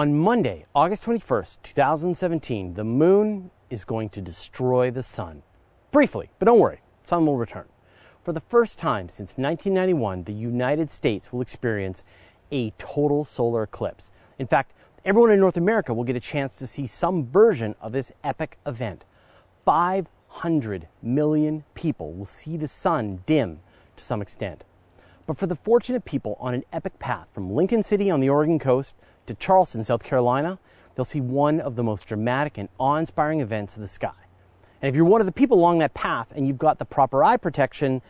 On Monday, August 21st, 2017, the moon is going to destroy the sun. Briefly, but don't worry, sun will return. For the first time since 1991, the United States will experience a total solar eclipse. In fact, everyone in North America will get a chance to see some version of this epic event. 500 million people will see the sun dim to some extent. But for the fortunate people on an epic path from Lincoln City on the Oregon coast to Charleston, South Carolina, they'll see one of the most dramatic and awe inspiring events of the sky. And if you're one of the people along that path and you've got the proper eye protection,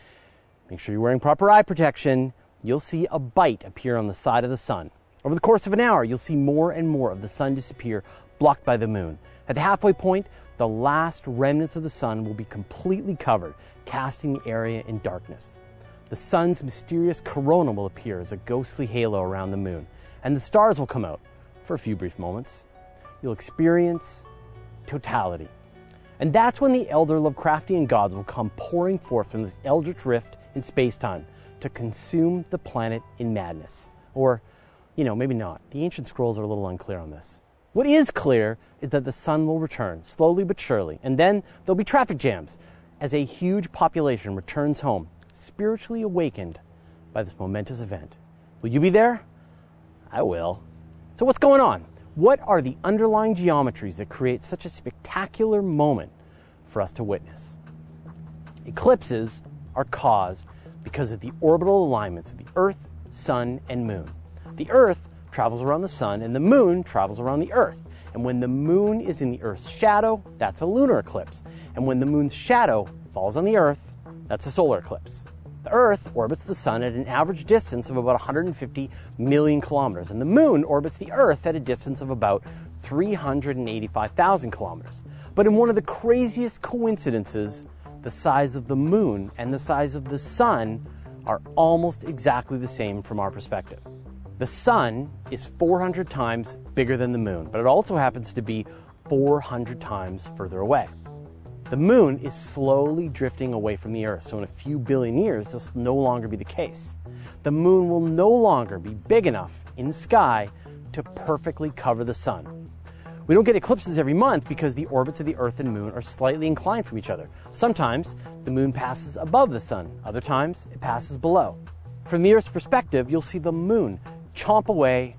make sure you're wearing proper eye protection, you'll see a bite appear on the side of the sun. Over the course of an hour, you'll see more and more of the sun disappear, blocked by the moon. At the halfway point, the last remnants of the sun will be completely covered, casting the area in darkness. The sun's mysterious corona will appear as a ghostly halo around the moon, and the stars will come out for a few brief moments. You'll experience totality. And that's when the elder Lovecraftian gods will come pouring forth from this eldritch rift in space-time to consume the planet in madness. Or, you know, maybe not. The ancient scrolls are a little unclear on this. What is clear is that the sun will return, slowly but surely, and then there'll be traffic jams as a huge population returns home, spiritually awakened by this momentous event. Will you be there? I will. So, what's going on? What are the underlying geometries that create such a spectacular moment for us to witness? Eclipses are caused because of the orbital alignments of the Earth, Sun, and Moon. The Earth travels around the Sun, and the Moon travels around the Earth. And when the Moon is in the Earth's shadow, that's a lunar eclipse. And when the Moon's shadow falls on the Earth, that's a solar eclipse. The Earth orbits the Sun at an average distance of about 150 million kilometers, and the Moon orbits the Earth at a distance of about 385,000 kilometers. But in one of the craziest coincidences, the size of the Moon and the size of the Sun are almost exactly the same from our perspective. The Sun is 400 times bigger than the Moon, but it also happens to be 400 times further away. The moon is slowly drifting away from the Earth, so in a few billion years, this will no longer be the case. The moon will no longer be big enough in the sky to perfectly cover the sun. We don't get eclipses every month because the orbits of the Earth and moon are slightly inclined from each other. Sometimes the moon passes above the sun, other times it passes below. From the Earth's perspective, you'll see the moon chomp away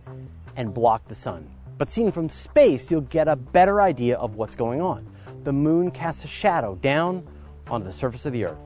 and block the sun. But seen from space, you'll get a better idea of what's going on the moon casts a shadow down onto the surface of the Earth.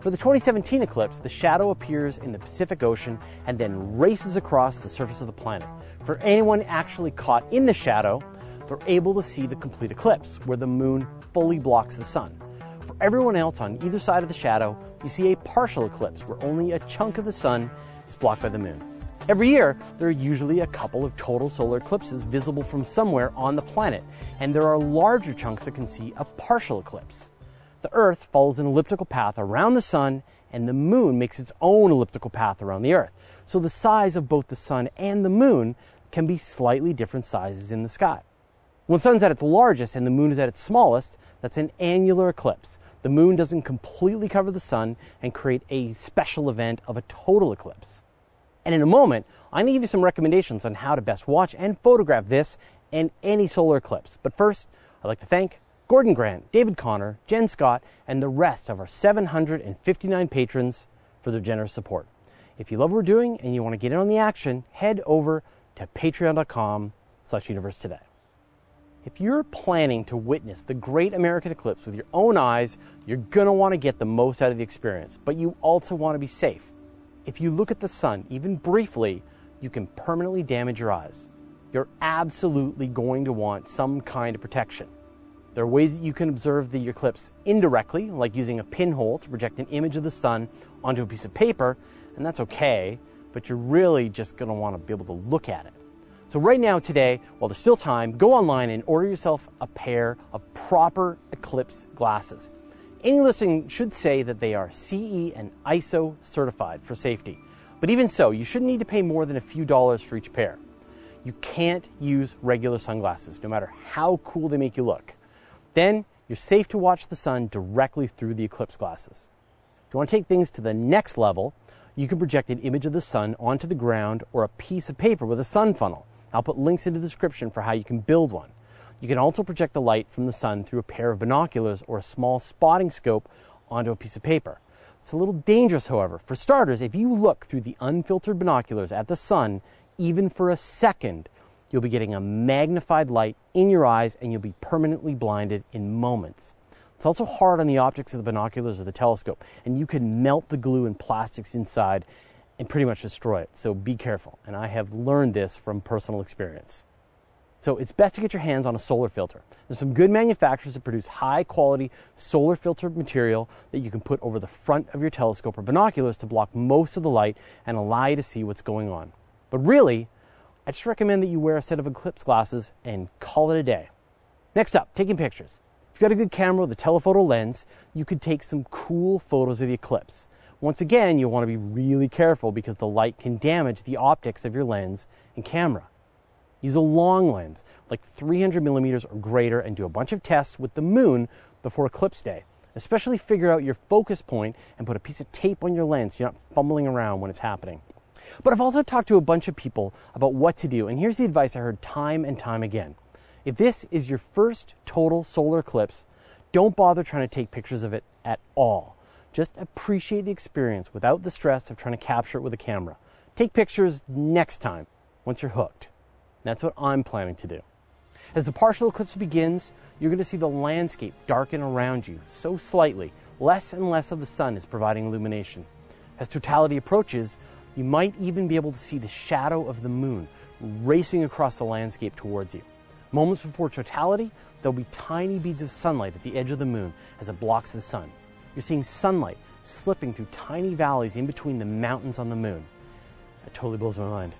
For the 2017 eclipse, the shadow appears in the Pacific Ocean and then races across the surface of the planet. For anyone actually caught in the shadow, they're able to see the complete eclipse, where the moon fully blocks the sun. For everyone else on either side of the shadow, you see a partial eclipse, where only a chunk of the sun is blocked by the moon. Every year, there are usually a couple of total solar eclipses visible from somewhere on the planet, and there are larger chunks that can see a partial eclipse. The Earth follows an elliptical path around the Sun, and the Moon makes its own elliptical path around the Earth. So the size of both the Sun and the Moon can be slightly different sizes in the sky. When the Sun's at its largest and the Moon is at its smallest, that's an annular eclipse. The Moon doesn't completely cover the Sun and create a special event of a total eclipse. And in a moment, I'm going to give you some recommendations on how to best watch and photograph this and any solar eclipse. But first, I'd like to thank Gordon Grant, David Connor, Jen Scott, and the rest of our 759 patrons for their generous support. If you love what we're doing and you want to get in on the action, head over to patreon.com slash universe today. If you're planning to witness the great American eclipse with your own eyes, you're going to want to get the most out of the experience, but you also want to be safe if you look at the sun, even briefly, you can permanently damage your eyes. You're absolutely going to want some kind of protection. There are ways that you can observe the eclipse indirectly, like using a pinhole to project an image of the sun onto a piece of paper, and that's okay, but you're really just going to want to be able to look at it. So, right now, today, while there's still time, go online and order yourself a pair of proper eclipse glasses. Any listing should say that they are CE and ISO certified for safety. But even so, you shouldn't need to pay more than a few dollars for each pair. You can't use regular sunglasses, no matter how cool they make you look. Then you're safe to watch the sun directly through the eclipse glasses. If you want to take things to the next level, you can project an image of the sun onto the ground or a piece of paper with a sun funnel. I'll put links in the description for how you can build one. You can also project the light from the sun through a pair of binoculars or a small spotting scope onto a piece of paper. It's a little dangerous, however. For starters, if you look through the unfiltered binoculars at the sun, even for a second, you'll be getting a magnified light in your eyes and you'll be permanently blinded in moments. It's also hard on the optics of the binoculars or the telescope, and you can melt the glue and plastics inside and pretty much destroy it. So be careful. And I have learned this from personal experience. So it's best to get your hands on a solar filter. There's some good manufacturers that produce high quality solar filter material that you can put over the front of your telescope or binoculars to block most of the light and allow you to see what's going on. But really, I just recommend that you wear a set of eclipse glasses and call it a day. Next up, taking pictures. If you've got a good camera with a telephoto lens, you could take some cool photos of the eclipse. Once again, you'll want to be really careful because the light can damage the optics of your lens and camera. Use a long lens, like 300 millimeters or greater, and do a bunch of tests with the moon before eclipse day. Especially figure out your focus point and put a piece of tape on your lens so you're not fumbling around when it's happening. But I've also talked to a bunch of people about what to do, and here's the advice I heard time and time again. If this is your first total solar eclipse, don't bother trying to take pictures of it at all. Just appreciate the experience without the stress of trying to capture it with a camera. Take pictures next time once you're hooked. That's what I'm planning to do. As the partial eclipse begins, you're going to see the landscape darken around you so slightly. Less and less of the sun is providing illumination. As totality approaches, you might even be able to see the shadow of the moon racing across the landscape towards you. Moments before totality, there'll be tiny beads of sunlight at the edge of the moon as it blocks the sun. You're seeing sunlight slipping through tiny valleys in between the mountains on the moon. That totally blows my mind.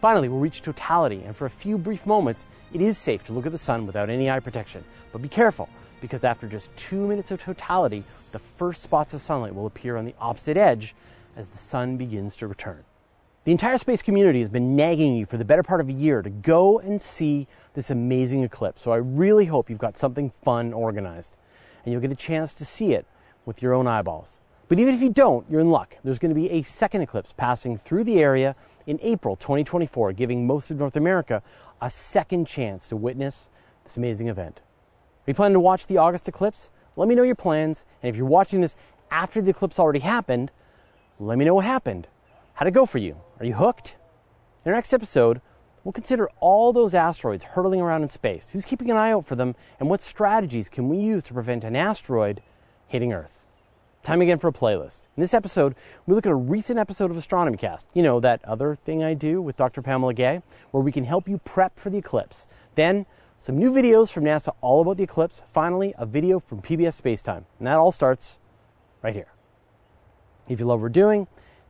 Finally, we'll reach totality, and for a few brief moments, it is safe to look at the sun without any eye protection. But be careful, because after just two minutes of totality, the first spots of sunlight will appear on the opposite edge as the sun begins to return. The entire space community has been nagging you for the better part of a year to go and see this amazing eclipse, so I really hope you've got something fun organized, and you'll get a chance to see it with your own eyeballs. But even if you don't, you're in luck. There's going to be a second eclipse passing through the area in April 2024, giving most of North America a second chance to witness this amazing event. Are you planning to watch the August eclipse? Let me know your plans. And if you're watching this after the eclipse already happened, let me know what happened. How'd it go for you? Are you hooked? In our next episode, we'll consider all those asteroids hurtling around in space. Who's keeping an eye out for them? And what strategies can we use to prevent an asteroid hitting Earth? Time again for a playlist. In this episode, we look at a recent episode of Astronomy Cast. You know, that other thing I do with Dr. Pamela Gay, where we can help you prep for the eclipse. Then, some new videos from NASA all about the eclipse. Finally, a video from PBS Spacetime. And that all starts right here. If you love what we're doing,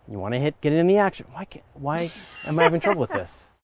you want to hit get in the action, why, why am I having trouble with this?